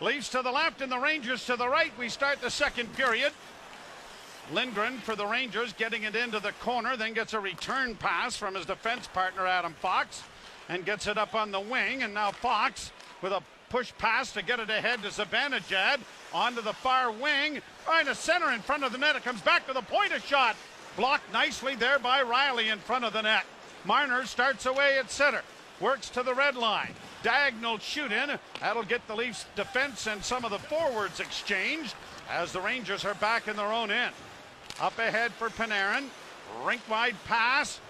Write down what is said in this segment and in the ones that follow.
Leafs to the left and the Rangers to the right. We start the second period. Lindgren for the Rangers getting it into the corner, then gets a return pass from his defense partner Adam Fox and gets it up on the wing. And now Fox with a push pass to get it ahead to Zibanejad onto the far wing. Trying to center in front of the net. It comes back to the point. A shot blocked nicely there by Rielly in front of the net. Marner starts away at center. Works to the red line. Diagonal shoot in. That'll get the Leafs defense and some of the forwards exchanged as the Rangers are back in their own end. Up ahead for Panarin. Rink wide pass.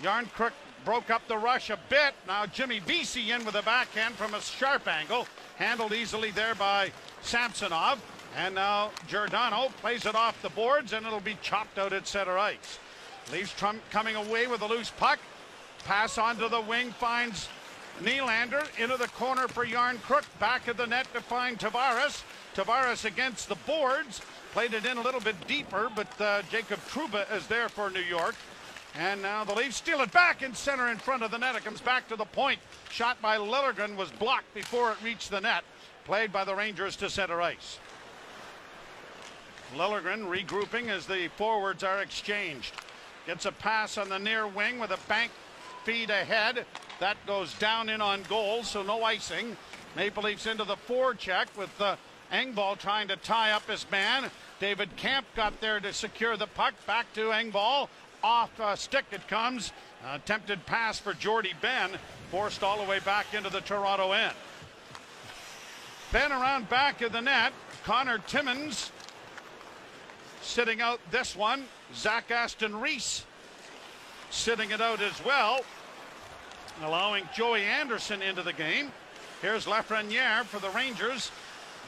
Järnkrok broke up the rush a bit. Now Jimmy Vesey in with a backhand from a sharp angle. Handled easily there by Samsonov. And now Giordano plays it off the boards and it'll be chopped out at center ice. Leaves Trump coming away with a loose puck. Pass onto the wing finds Nylander into the corner for Järnkrok. Back of the net to find Tavares. Tavares against the boards. Played it in a little bit deeper, but uh, Jacob Trouba is there for New York. And now the Leafs steal it back in center in front of the net. It comes back to the point. Shot by Liljegren was blocked before it reached the net. Played by the Rangers to center ice. Liljegren regrouping as the forwards are exchanged. Gets a pass on the near wing with a bank feed ahead. That goes down in on goal, so no icing. Maple Leafs into the forecheck with uh, Engvall trying to tie up his man. David Kampf got there to secure the puck. Back to Engvall. Off uh, stick it comes. Attempted pass for Jordie Benn. Forced all the way back into the Toronto end. Benn around back of the net. Connor Timmins sitting out this one. Zach Aston Reese sitting it out as well, allowing Joey Anderson into the game. Here's Lafreniere for the Rangers.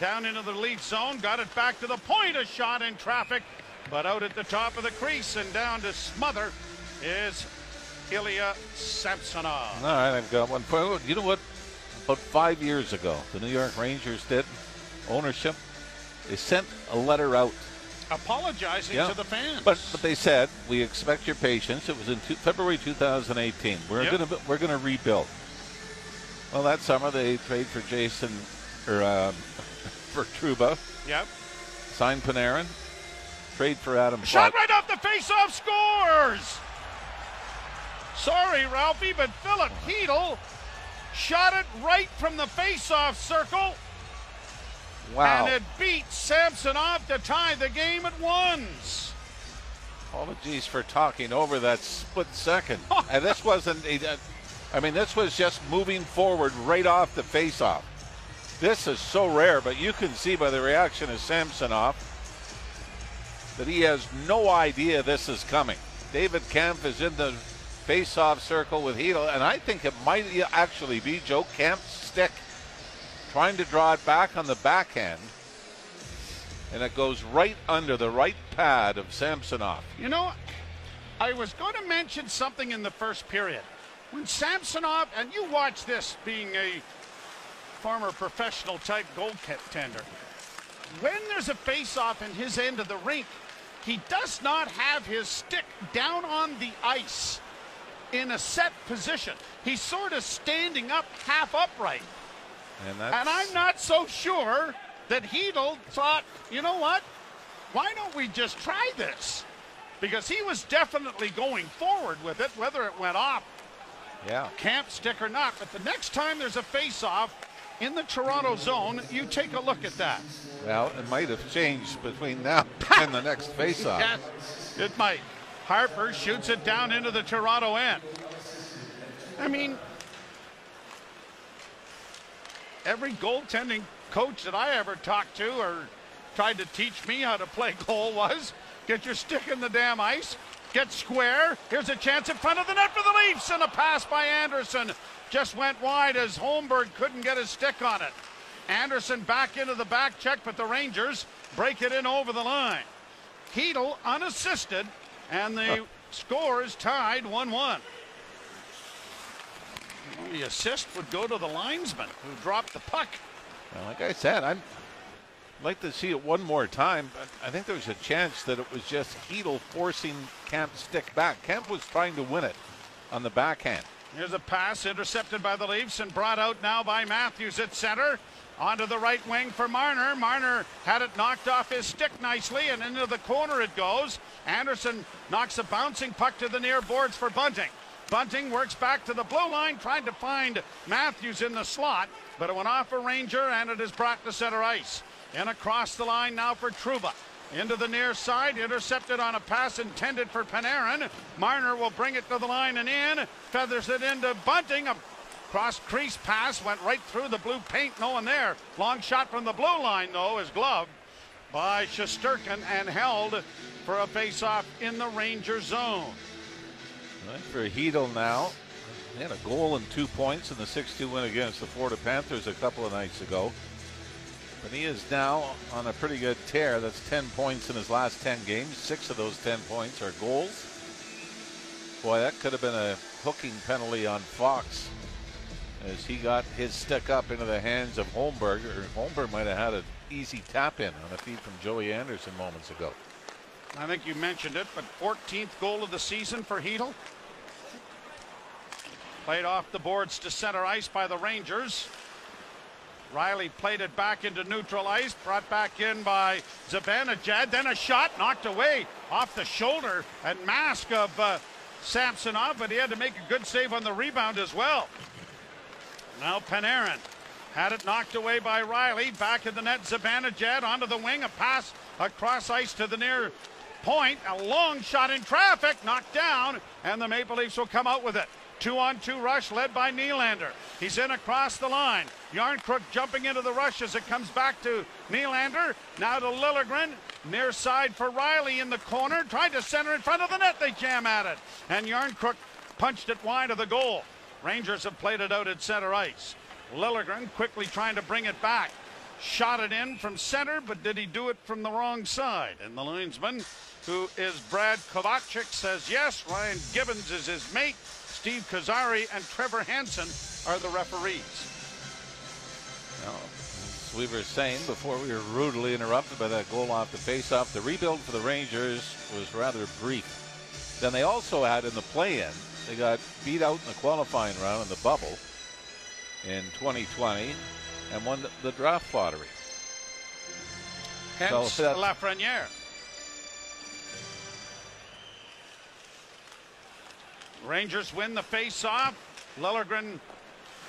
Down into the lead zone, got it back to the point. A shot in traffic, but out at the top of the crease and down to smother is Ilya Samsonov. All right, I've got one point. You know what? About five years ago, the New York Rangers did ownership. They sent a letter out apologizing yeah. to the fans. But but they said we expect your patience. It was in two, February 2018. We're yep. gonna we're gonna rebuild. Well, that summer they trade for Jason or uh, for Trouba. Yep. Signed Panarin. Trade for Adam. Shot right off the face-off scores. Sorry, Ralphie, but Filip Chytil shot it right from the face-off circle Wow. And it beat Samsonov to tie the game at ones. Apologies for talking over that split second. and this wasn't, a, I mean, this was just moving forward right off the faceoff. This is so rare, but you can see by the reaction of Samsonov that he has no idea this is coming. David Kampf is in the face-off circle with Chytil, and I think it might actually be Joe Kampf's stick trying to draw it back on the backhand. And it goes right under the right pad of Samsonov. You know, I was going to mention something in the first period. When Samsonov, and you watch this being a former professional type goaltender, when there's a face-off in his end of the rink, he does not have his stick down on the ice in a set position. He's sort of standing up half upright. And, and I'm not so sure that Chytil thought, you know what? Why don't we just try this? Because he was definitely going forward with it, whether it went off yeah. Kampf stick or not. But the next time there's a face-off in the Toronto zone, you take a look at that. Well, it might have changed between now and the next face-off. yes, it might. Harpur shoots it down into the Toronto end. I mean, every goaltending coach that I ever talked to or tried to teach me how to play goal was get your stick in the damn ice, get square. Here's a chance in front of the net for the Leafs, and a pass by Anderson just went wide as Holmberg couldn't get his stick on it. Anderson back into the back check, but the Rangers break it in over the line. Chytil unassisted, and the uh. score is tied 1 1. The assist would go to the linesman who dropped the puck. Well, like I said, I'd like to see it one more time, but I think there was a chance that it was just Chytil forcing Kampf stick back. Kampf was trying to win it on the backhand. Here's a pass intercepted by the Leafs and brought out now by Matthews at center. Onto the right wing for Marner. Marner had it knocked off his stick nicely, and into the corner it goes. Anderson knocks a bouncing puck to the near boards for Bunting. Bunting works back to the blue line, trying to find Matthews in the slot, but it went off a Ranger, and it is brought to center ice. And across the line now for Trouba. Into the near side, intercepted on a pass intended for Panarin. Marner will bring it to the line and in, feathers it into Bunting. A cross crease pass went right through the blue paint, no one there. Long shot from the blue line, though, is gloved by Shesterkin and held for a face-off in the Ranger zone. Right for Chytil now. He had a goal and two points in the 6-2 win against the Florida Panthers a couple of nights ago. But he is now on a pretty good tear. That's 10 points in his last 10 games. Six of those 10 points are goals. Boy, that could have been a hooking penalty on Fox as he got his stick up into the hands of Holmberg. Holmberg might have had an easy tap in on a feed from Joey Anderson moments ago. I think you mentioned it, but 14th goal of the season for Chytil. Played off the boards to center ice by the Rangers. Rielly played it back into neutral ice, brought back in by Zibanejad. Then a shot knocked away off the shoulder and mask of uh, Samsonov, but he had to make a good save on the rebound as well. Now Panarin had it knocked away by Rielly. Back in the net, Zibanejad onto the wing. A pass across ice to the near point. A long shot in traffic, knocked down, and the Maple Leafs will come out with it. Two on two rush led by Nylander. He's in across the line. Järnkrok jumping into the rush as it comes back to Nylander. Now to Liljegren. Near side for Rielly in the corner. Tried to center in front of the net. They jam at it. And Järnkrok punched it wide of the goal. Rangers have played it out at center ice. Liljegren quickly trying to bring it back. Shot it in from center, but did he do it from the wrong side? And the linesman, who is Brad Kovachik, says yes. Ryan Gibbons is his mate. Steve Kozari and Trevor Hanson are the referees. Well, as we were saying before we were rudely interrupted by that goal off the faceoff, the rebuild for the Rangers was rather brief. Then they also had in the play-in, they got beat out in the qualifying round in the bubble in 2020 and won the, the draft lottery. Hence So that- Lafreniere. Rangers win the face-off. Liljegren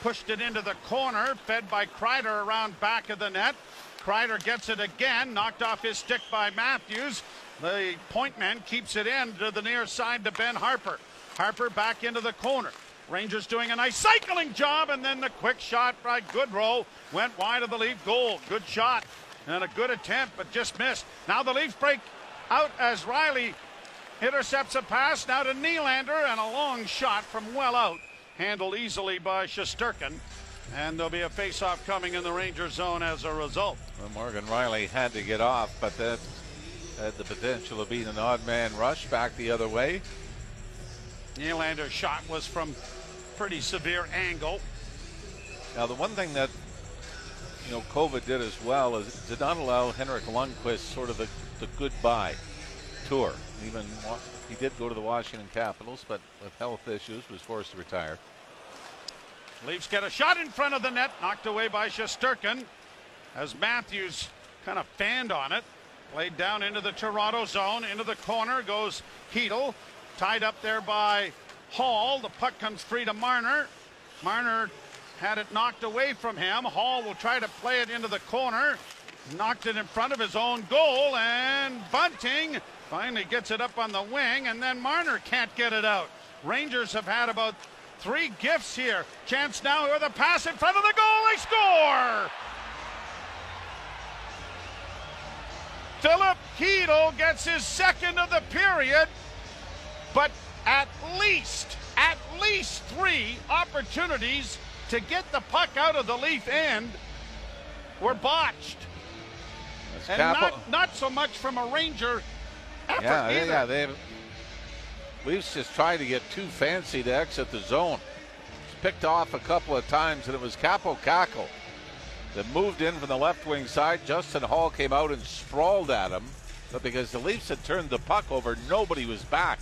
pushed it into the corner, fed by Kreider around back of the net. Kreider gets it again, knocked off his stick by Matthews. The point man keeps it in to the near side to Ben Harpur. Harpur back into the corner. Rangers doing a nice cycling job, and then the quick shot by Goodrow went wide of the Leaf goal. Good shot and a good attempt, but just missed. Now the Leafs break out as Rielly intercepts a pass now to Nylander and a long shot from well out, handled easily by Shesterkin. And there'll be a face-off coming in the Ranger zone as a result. Well, Morgan Rielly had to get off, but that had the potential of being an odd man rush back the other way. Nylander's shot was from pretty severe angle. Now, the one thing that you know COVID did as well is did not allow Henrik Lundqvist sort of the, the goodbye tour. Even he did go to the Washington Capitals, but with health issues was forced to retire. Leafs get a shot in front of the net, knocked away by Shesterkin as Matthews kind of fanned on it. Played down into the Toronto zone, into the corner goes Chytil, tied up there by Holl. The puck comes free to Marner. Marner had it knocked away from him. Holl will try to play it into the corner. Knocked it in front of his own goal, and Bunting finally gets it up on the wing, and then Marner can't get it out. Rangers have had about three gifts here. Chance now with a pass in front of the goal. They score! Filip Chytil gets his second of the period, but at least, at least three opportunities to get the puck out of the Leaf end were botched. That's And not, not so much from a Ranger yeah, either. yeah, they Leafs just tried to get too fancy to exit the zone. It's picked off a couple of times, and it was Kaapo Kakko that moved in from the left wing side. Justin Holl came out and sprawled at him, but because the Leafs had turned the puck over, nobody was back.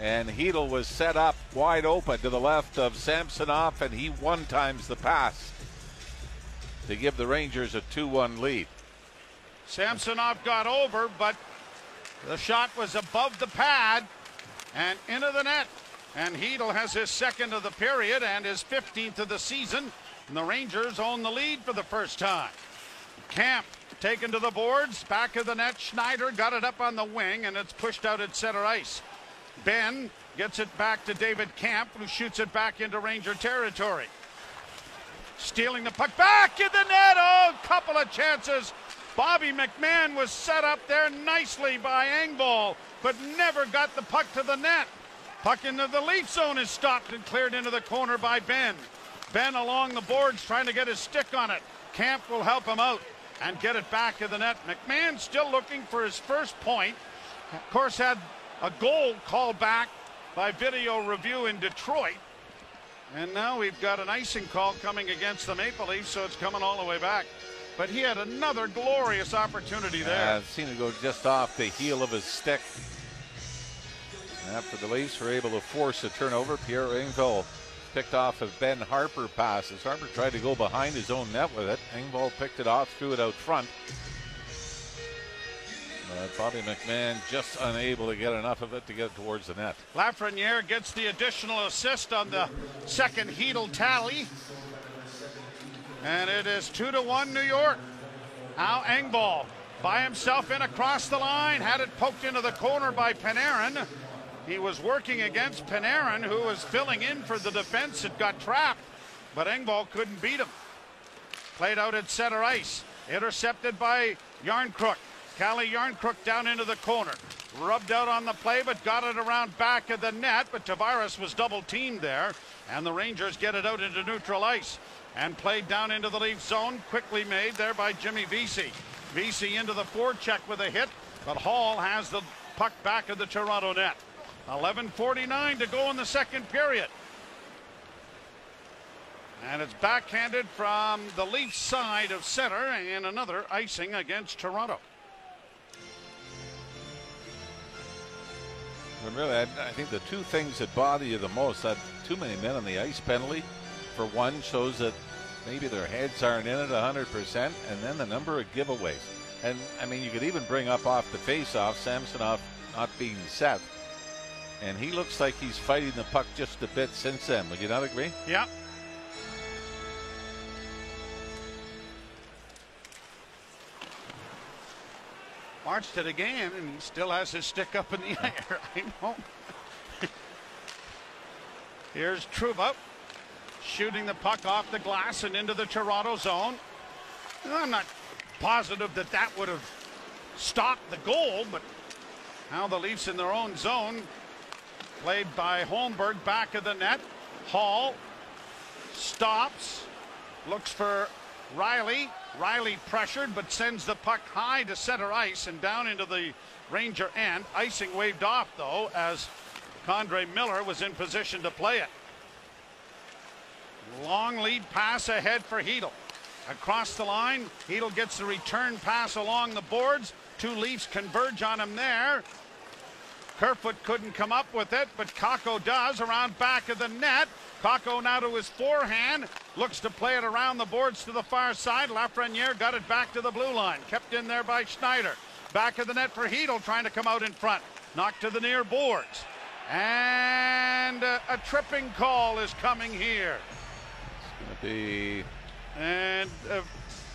And Chytil was set up wide open to the left of Samsonov, and he one times the pass to give the Rangers a 2 1 lead. Samsonov got over, but the shot was above the pad and into the net. And Chytil has his second of the period and his 15th of the season. And the Rangers own the lead for the first time. Kampf taken to the boards, back of the net. Schneider got it up on the wing, and it's pushed out at center ice. Benn gets it back to David Kampf, who shoots it back into Ranger territory. Stealing the puck back in the net. Oh, couple of chances. Bobby McMann was set up there nicely by Engvall, but never got the puck to the net. Puck into the Leaf zone is stopped and cleared into the corner by Benn. Benn along the boards trying to get his stick on it. Kampf will help him out and get it back in the net. McMann still looking for his first point. Of course, had a goal called back by video review in Detroit. And now we've got an icing call coming against the Maple Leafs, so it's coming all the way back. But he had another glorious opportunity there. Uh, seen it go just off the heel of his stick. After the Leafs were able to force a turnover, Pierre Engvall picked off of Ben Harpur passes. Harpur tried to go behind his own net with it. Engvall picked it off, threw it out front. But Bobby McMann just unable to get enough of it to get it towards the net. Lafreniere gets the additional assist on the second Chytil tally. And it is two to one New York. Now Engvall by himself in across the line, had it poked into the corner by Panarin. He was working against Panarin, who was filling in for the defense that got trapped, but Engvall couldn't beat him. Played out at center ice, intercepted by Järnkrok. Calle Järnkrok down into the corner. Rubbed out on the play, but got it around back of the net. But Tavares was double teamed there, and the Rangers get it out into neutral ice and played down into the Leaf zone. Quickly made there by Jimmy Vesey. Vesey into the forecheck with a hit, but Holl has the puck back of the Toronto net. 11.49 to go in the second period. And it's backhanded from the Leaf side of center, and another icing against Toronto. Really, I, I think the two things that bother you the most that too many men on the ice penalty, for one, shows that maybe their heads aren't in it 100%, and then the number of giveaways. And I mean, you could even bring up off the face-off Samsonov not being set, and he looks like he's fighting the puck just a bit since then. Would you not agree? Yeah. Marched it again, and he still has his stick up in the air. I know. Here's Trouba shooting the puck off the glass and into the Toronto zone. I'm not positive that that would have stopped the goal, but now the Leafs in their own zone. Played by Holmberg, back of the net. Holl stops, looks for Rielly. Rielly pressured, but sends the puck high to center ice and down into the Ranger end. Icing waved off, though, as K'Andre Miller was in position to play it. Long lead pass ahead for Chytil. Across the line, Chytil gets the return pass along the boards. Two Leafs converge on him there. Kerfoot couldn't come up with it, but Kakko does around back of the net. Kakko now to his forehand, looks to play it around the boards to the far side. Lafreniere got it back to the blue line, kept in there by Schneider. Back of the net for Chytil, trying to come out in front. Knocked to the near boards. And uh, a tripping call is coming here. Be. And uh,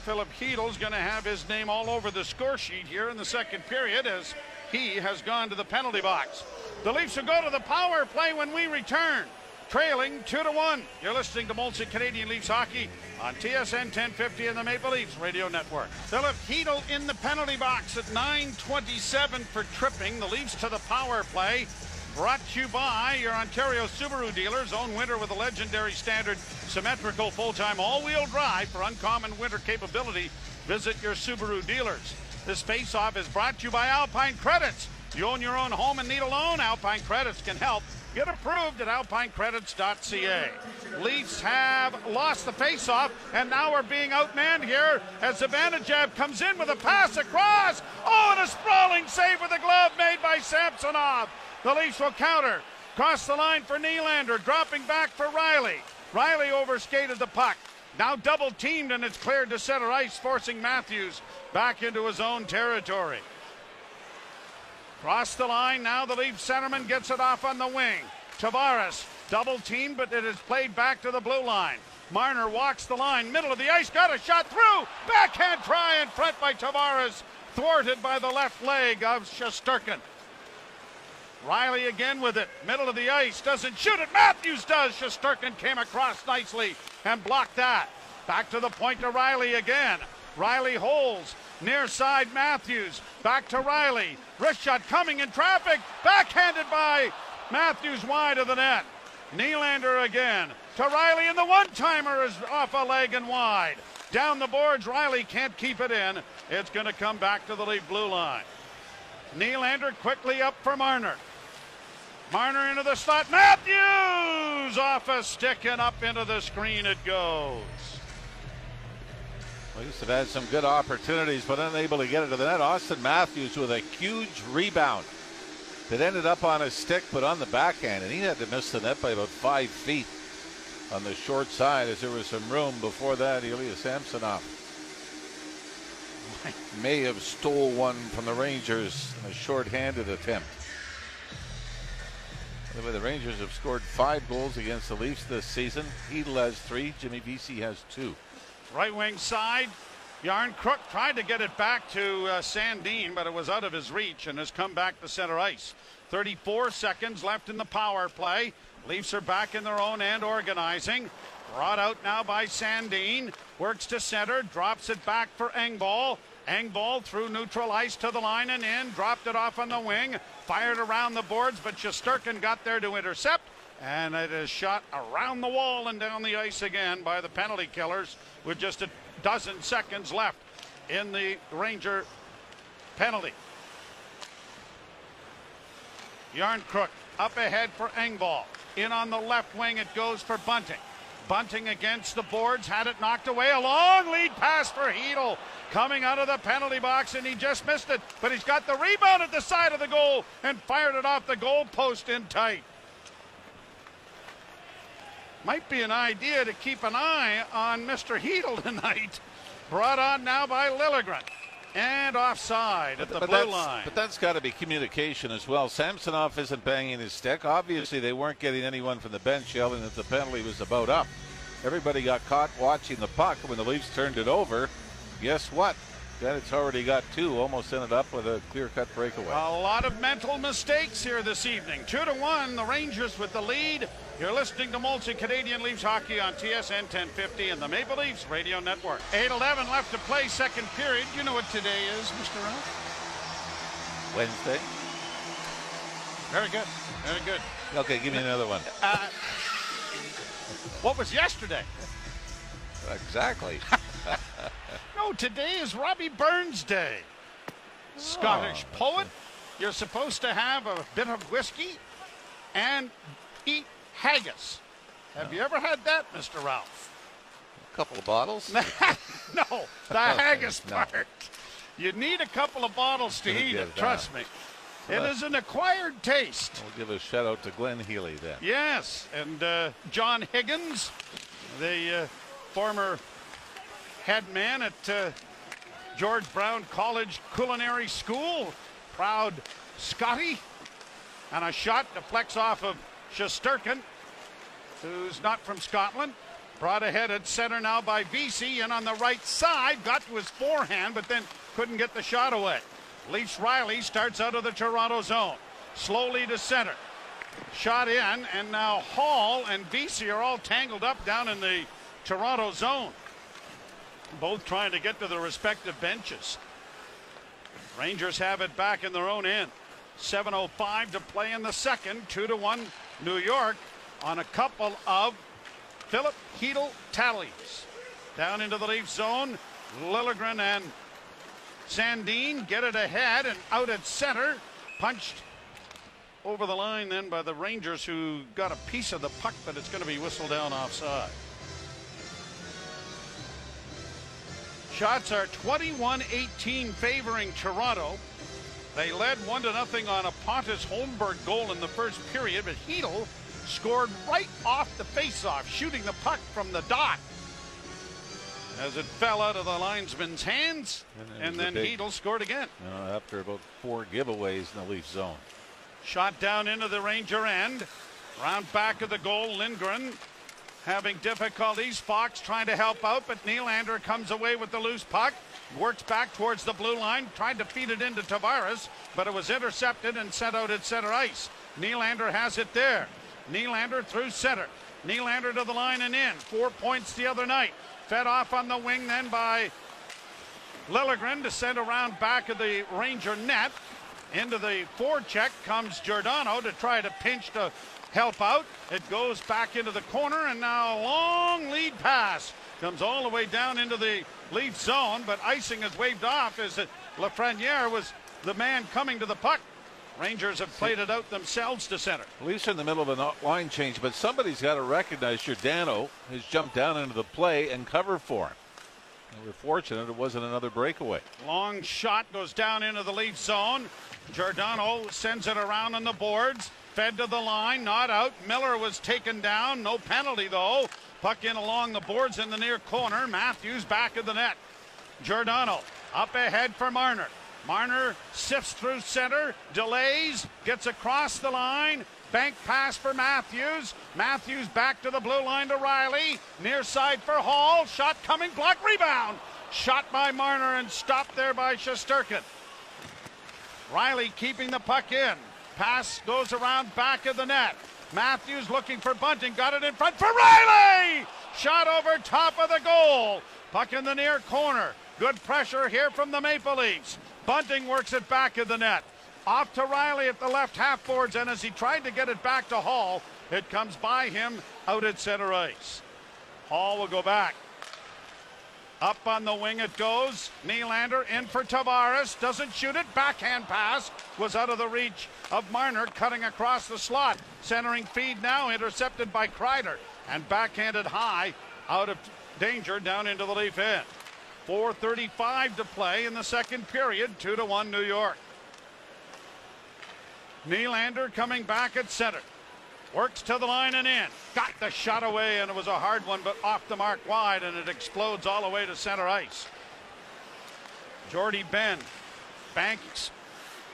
Filip Chytil's going to have his name all over the score sheet here in the second period as he has gone to the penalty box. The Leafs will go to the power play when we return. Trailing two to one. You're listening to Molson Canadian Leafs hockey on TSN 1050 and the Maple Leafs Radio Network. Filip Chytil in the penalty box at 9:27 for tripping. The Leafs to the power play. Brought to you by your Ontario Subaru dealers. Own winter with a legendary standard symmetrical full-time all-wheel drive for uncommon winter capability. Visit your Subaru dealers. This face-off is brought to you by Alpine Credits. You own your own home and need a loan? Alpine Credits can help. Get approved at alpinecredits.ca. Leafs have lost the face-off and now we're being outmanned here as Zibanejad comes in with a pass across. Oh, and a sprawling save with a glove made by Samsonov. The Leafs will counter. Cross the line for Nylander, dropping back for Rielly. Rielly overskated the puck. Now double teamed and it's cleared to center ice, forcing Matthews back into his own territory. Cross the line. Now the Leaf centerman gets it off on the wing. Tavares double teamed, but it is played back to the blue line. Marner walks the line, middle of the ice, got a shot through. Backhand try in front by Tavares, thwarted by the left leg of Shesterkin. Rielly again with it, middle of the ice, doesn't shoot it. Matthews does. Shesterkin came across nicely and blocked that. Back to the point to Rielly again. Rielly holds. Near side Matthews. Back to Rielly. Wrist shot coming in traffic. Backhanded by Matthews wide of the net. Nylander again. To Rielly and the one timer is off a leg and wide. Down the boards. Rielly can't keep it in. It's going to come back to the lead blue line. Nylander quickly up for Marner. Marner into the slot. Matthews off a stick and up into the screen it goes. Have had some good opportunities, but unable to get it to the net. Auston Matthews with a huge rebound that ended up on his stick, but on the backhand, and he had to miss the net by about five feet on the short side as there was some room. Before that, Ilya Samsonov may have stole one from the Rangers in a short-handed attempt. By the Rangers have scored five goals against the Leafs this season. Chytil has three. Jimmy Vesey has two. Right wing side. Järnkrok tried to get it back to uh, Sandin, but it was out of his reach and has come back to center ice. 34 seconds left in the power play. Leafs are back in their own end organizing. Brought out now by Sandin. Works to center, drops it back for Engvall. Engvall through neutral ice to the line and in. Dropped it off on the wing. Fired around the boards, but Shesterkin got there to intercept. And it is shot around the wall and down the ice again by the penalty killers with just a dozen seconds left in the Ranger penalty. Järnkrok up ahead for Engvall. In on the left wing, it goes for Bunting. Bunting against the boards, had it knocked away. A long lead pass for Chytil coming out of the penalty box, and he just missed it. But he's got the rebound at the side of the goal and fired it off the goal post in tight. Might be an idea to keep an eye on Mr. Chytil tonight. Brought on now by Liljegren. And offside at the but blue that's, line. But that's got to be communication as well. Samsonov isn't banging his stick. Obviously, they weren't getting anyone from the bench yelling that the penalty was about up. Everybody got caught watching the puck when the Leafs turned it over. Guess what? Then it's already got two. Almost ended up with a clear-cut breakaway. A lot of mental mistakes here this evening. Two to one, the Rangers with the lead. You're listening to Molson Canadian Leafs hockey on TSN 1050 and the Maple Leafs Radio Network. 8-11 left to play, second period. You know what today is, Mr. Ralph? Wednesday. Very good. Very good. Okay, give me another one. Uh, what was yesterday? Exactly. No, today is Robbie Burns Day. Scottish poet. You're supposed to have a bit of whiskey and eat haggis. Have you ever had that, Mr. Ralph? A couple of bottles. no, the haggis no. part. You need a couple of bottles to eat it, it trust me. It is an acquired taste. We'll give a shout out to Glenn Healy then. Yes, and uh, John Higgins, the uh, former head man at uh, George Brown College Culinary School, proud Scotty, and a shot deflects off of Shesterkin, who's not from Scotland. Brought ahead at center now by Vesey, and on the right side, got to his forehand, but then couldn't get the shot away. Leafs Rielly starts out of the Toronto zone, slowly to center. Shot in, and now Holl and Vesey are all tangled up down in the Toronto zone. Both trying to get to their respective benches. Rangers have it back in their own end. 7.05 to play in the second. 2 to 1 New York on a couple of Filip Chytil tallies. Down into the Leaf zone. Liljegren and Sandin get it ahead and out at center. Punched over the line then by the Rangers who got a piece of the puck, but it's going to be whistled down offside. Shots are 21-18 favoring Toronto. They led one to nothing on a Pontus Holmberg goal in the first period, but Chytil scored right off the faceoff, shooting the puck from the dot. as it fell out of the linesman's hands, And and, it was a then big- Chytil scored again. Know, after about four giveaways in the Leaf zone. Shot down into the Ranger end. Round back of the goal, Lindgren having difficulties. Fox trying to help out, but Nylander comes away with the loose puck. Works back towards the blue line, tried to feed it into Tavares, but it was intercepted and sent out at center ice. Nylander has it there. Nylander through center. Nylander to the line and in. Four points the other night. Fed off on the wing then by Liljegren to send around back of the Ranger net. Into the forecheck comes Giordano to try to pinch to help out. It goes back into the corner, and now a long lead pass comes all the way down into the Leaf zone, but icing is waved off as Lafreniere was the man coming to the puck. Rangers have played it out themselves to center. Leafs are in the middle of a line change, but somebody's got to recognize Giordano has jumped down into the play and cover for him. And we're fortunate it wasn't another breakaway. Long shot goes down into the Leaf zone. Giordano sends it around on the boards. Fed to the line, not out. Miller was taken down. No penalty, though. Puck in along the boards in the near corner. Matthews back of the net. Giordano up ahead for Marner. Marner sifts through center, delays, gets across the line. Bank pass for Matthews. Matthews back to the blue line to Rielly. Near side for Holl. Shot coming, block, rebound. Shot by Marner and stopped there by Shesterkin. Rielly keeping the puck in. Pass goes around back of the net. Matthews looking for Bunting. Got it in front for Rielly! Shot over top of the goal. Puck in the near corner. Good pressure here from the Maple Leafs. Bunting works it back of the net. Off to Rielly at the left half boards, and as he tried to get it back to Holl, it comes by him out at center ice. Holl will go back. Up on the wing it goes. Nylander in for Tavares. Doesn't shoot it. Backhand pass was out of the reach of Marner, cutting across the slot. Centering feed now intercepted by Kreider and backhanded high out of danger down into the leaf end. 4.35 to play in the second period. 2 to 1 New York. Nylander coming back at center. Works to the line and in. Got the shot away, and it was a hard one, but off the mark wide, and it explodes all the way to center ice. Jordie Benn banks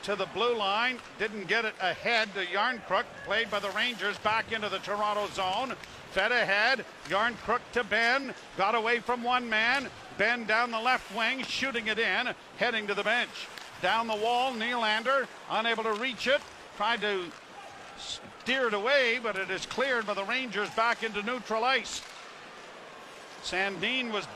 to the blue line. Didn't get it ahead to Järnkrok. Played by the Rangers back into the Toronto zone. Fed ahead. Järnkrok to Benn. Got away from one man. Benn down the left wing, shooting it in, heading to the bench. Down the wall, Nylander unable to reach it. Tried to steer it away, but it is cleared by the Rangers back into neutral ice. Sandin was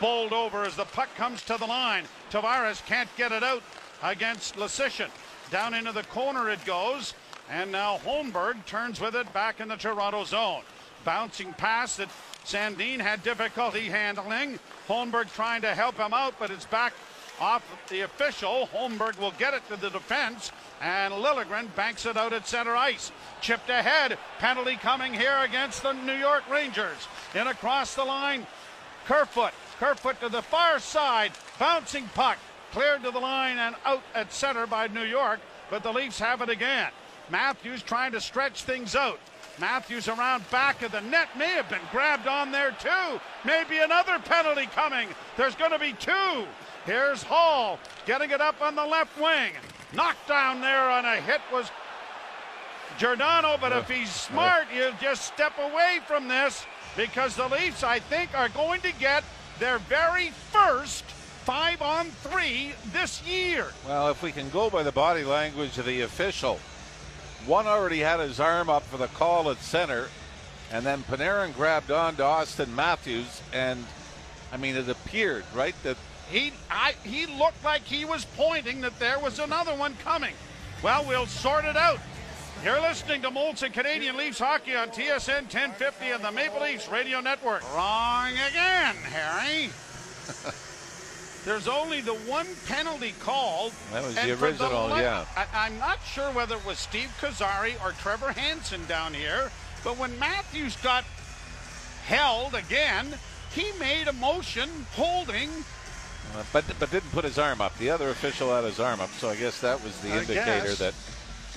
bowled over as the puck comes to the line. Tavares can't get it out against Lasician. Down into the corner it goes, and now Holmberg turns with it back in the Toronto zone. Bouncing pass that Sandin had difficulty handling. Holmberg trying to help him out, but it's back off the official. Holmberg will get it to the defense, and Liljegren banks it out at center ice. Chipped ahead. Penalty coming here against the New York Rangers. In across the line, Kerfoot. Kerfoot to the far side. Bouncing puck. Cleared to the line and out at center by New York, but the Leafs have it again. Matthews trying to stretch things out. Matthews around back of the net may have been grabbed on there too. Maybe another penalty coming. There's going to be two. Here's Holl getting it up on the left wing. Knocked down there on a hit was Giordano, but if he's smart, he'll just step away from this because the Leafs, I think, are going to get their very first five on three this year. Well, if we can go by the body language of the official, one already had his arm up for the call at center, and then Panarin grabbed on to Auston Matthews, and I mean, it appeared, right, that He, I, he looked like he was pointing that there was another one coming. Well, we'll sort it out. You're listening to Molson Canadian Leafs hockey on TSN 1050 and the Maple Leafs Radio Network. Wrong again, Harry. There's only the one penalty called. That was the original, li- yeah. I, I'm not sure whether it was Steve Kozari or Trevor Hanson down here, but when Matthews got held again, he made a motion holding Uh, but but didn't put his arm up. The other official had his arm up, so I guess that was the I indicator guess. that.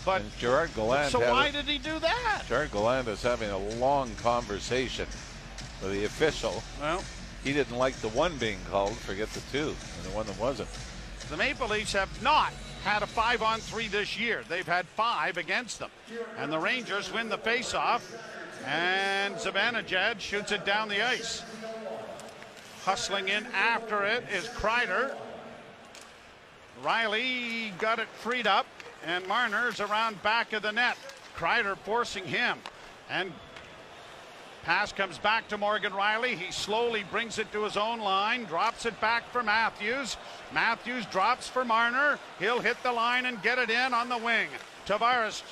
But Gerard Gallant so why it- did he do that? Gerard Gallant is having a long conversation with the official. Well, he didn't like the one being called. Forget the two and the one that wasn't. The Maple Leafs have not had a five on three this year. They've had five against them. And the Rangers win the faceoff, and Zibanejad shoots it down the ice. Hustling in after it is Kreider. Rielly got it freed up, and Marner's around back of the net. Kreider forcing him. And pass comes back to Morgan Rielly. He slowly brings it to his own line, drops it back for Matthews. Matthews drops for Marner. He'll hit the line and get it in on the wing. Tavares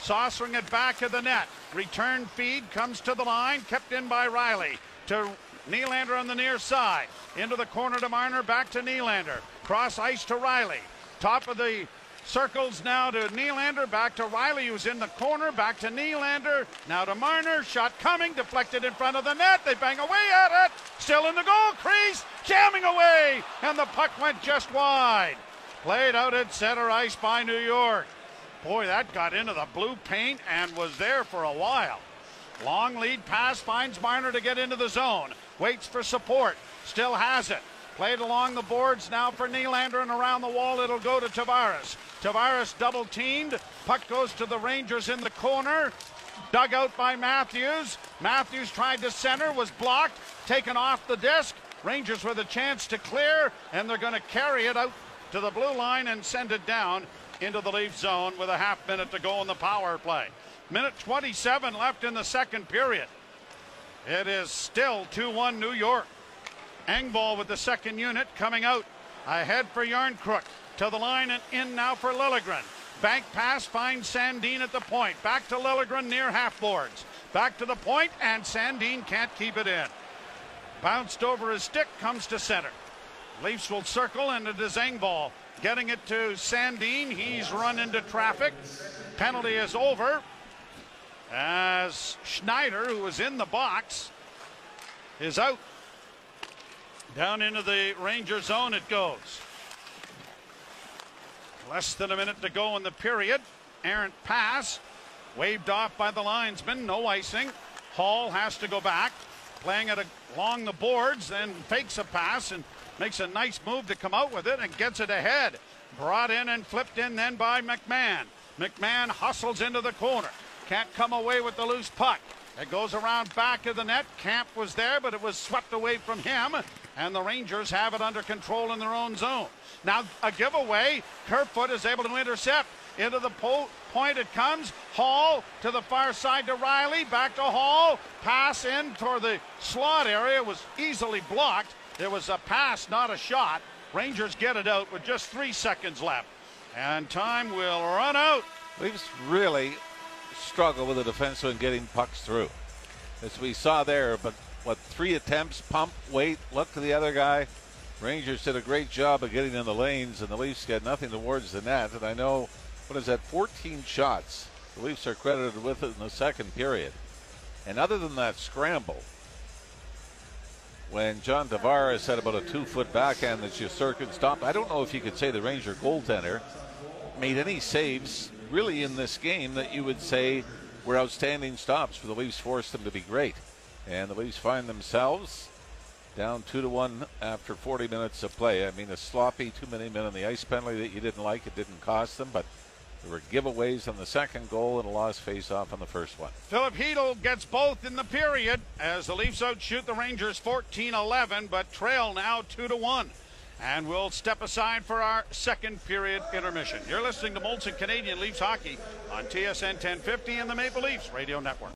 saucering it back to the net. Return feed comes to the line, kept in by Rielly. To Nylander on the near side. Into the corner to Marner, back to Nylander. Cross ice to Rielly. Top of the circles now to Nylander, back to Rielly, who's in the corner, back to Nylander, now to Marner. Shot coming, deflected in front of the net. They bang away at it. Still in the goal crease, jamming away, and the puck went just wide. Played out at center ice by New York. Boy, that got into the blue paint and was there for a while. Long lead pass finds Marner to get into the zone. Waits for support. Still has it. Played along the boards now for Nylander and around the wall it'll go to Tavares. Tavares double teamed. Puck goes to the Rangers in the corner. Dug out by Matthews. Matthews tried to center, was blocked, taken off the disc. Rangers with a chance to clear, and they're going to carry it out to the blue line and send it down into the Leaf zone with a half minute to go in the power play. Minute 27 left in the second period. It is still 2 1 New York. Engvall with the second unit coming out. Ahead for Järnkrok. To the line and in now for Liljegren. Bank pass finds Sandin at the point. Back to Liljegren near half boards. Back to the point, and Sandin can't keep it in. Bounced over his stick, comes to center. Leafs will circle, and it is Engvall getting it to Sandin. He's run into traffic. Penalty is over as Schneider, who was in the box, is out. Down into the Ranger zone it goes. Less than a minute to go in the period. Errant pass. Waved off by the linesman. No icing. Holl has to go back. Playing it along the boards, then fakes a pass and makes a nice move to come out with it and gets it ahead. Brought in and flipped in then by McMann. McMann hustles into the corner. Can't come away with the loose puck. It goes around back of the net. Kampf was there, but it was swept away from him. And the Rangers have it under control in their own zone. Now, a giveaway. Kerfoot is able to intercept. Into the po- point it comes. Holl to the far side to Rielly. Back to Holl. Pass in toward the slot area. It was easily blocked. There was a pass, not a shot. Rangers get it out with just three seconds left. And time will run out. Leafs really struggle with the defenseman getting pucks through. As we saw there, but what, three attempts, pump, wait, look to the other guy. Rangers did a great job of getting in the lanes, and the Leafs got nothing towards the net. And I know, what is that, 14 shots the Leafs are credited with it in the second period. And other than that scramble, when John Tavares had about a two foot backhand that Shesterkin stopped, I don't know if you could say the Ranger goaltender made any saves really in this game that you would say were outstanding stops for the Leafs, forced them to be great. And the Leafs find themselves down two to one after 40 minutes of play. I mean, a sloppy too many men on the ice penalty that you didn't like. It didn't cost them, but there were giveaways on the second goal and a lost face-off on the first one. Filip Chytil gets both in the period as the Leafs outshoot the Rangers 14-11, but trail now two to one. And we'll step aside for our second period intermission. You're listening to Molson Canadian Leafs Hockey on TSN 1050 and the Maple Leafs Radio Network.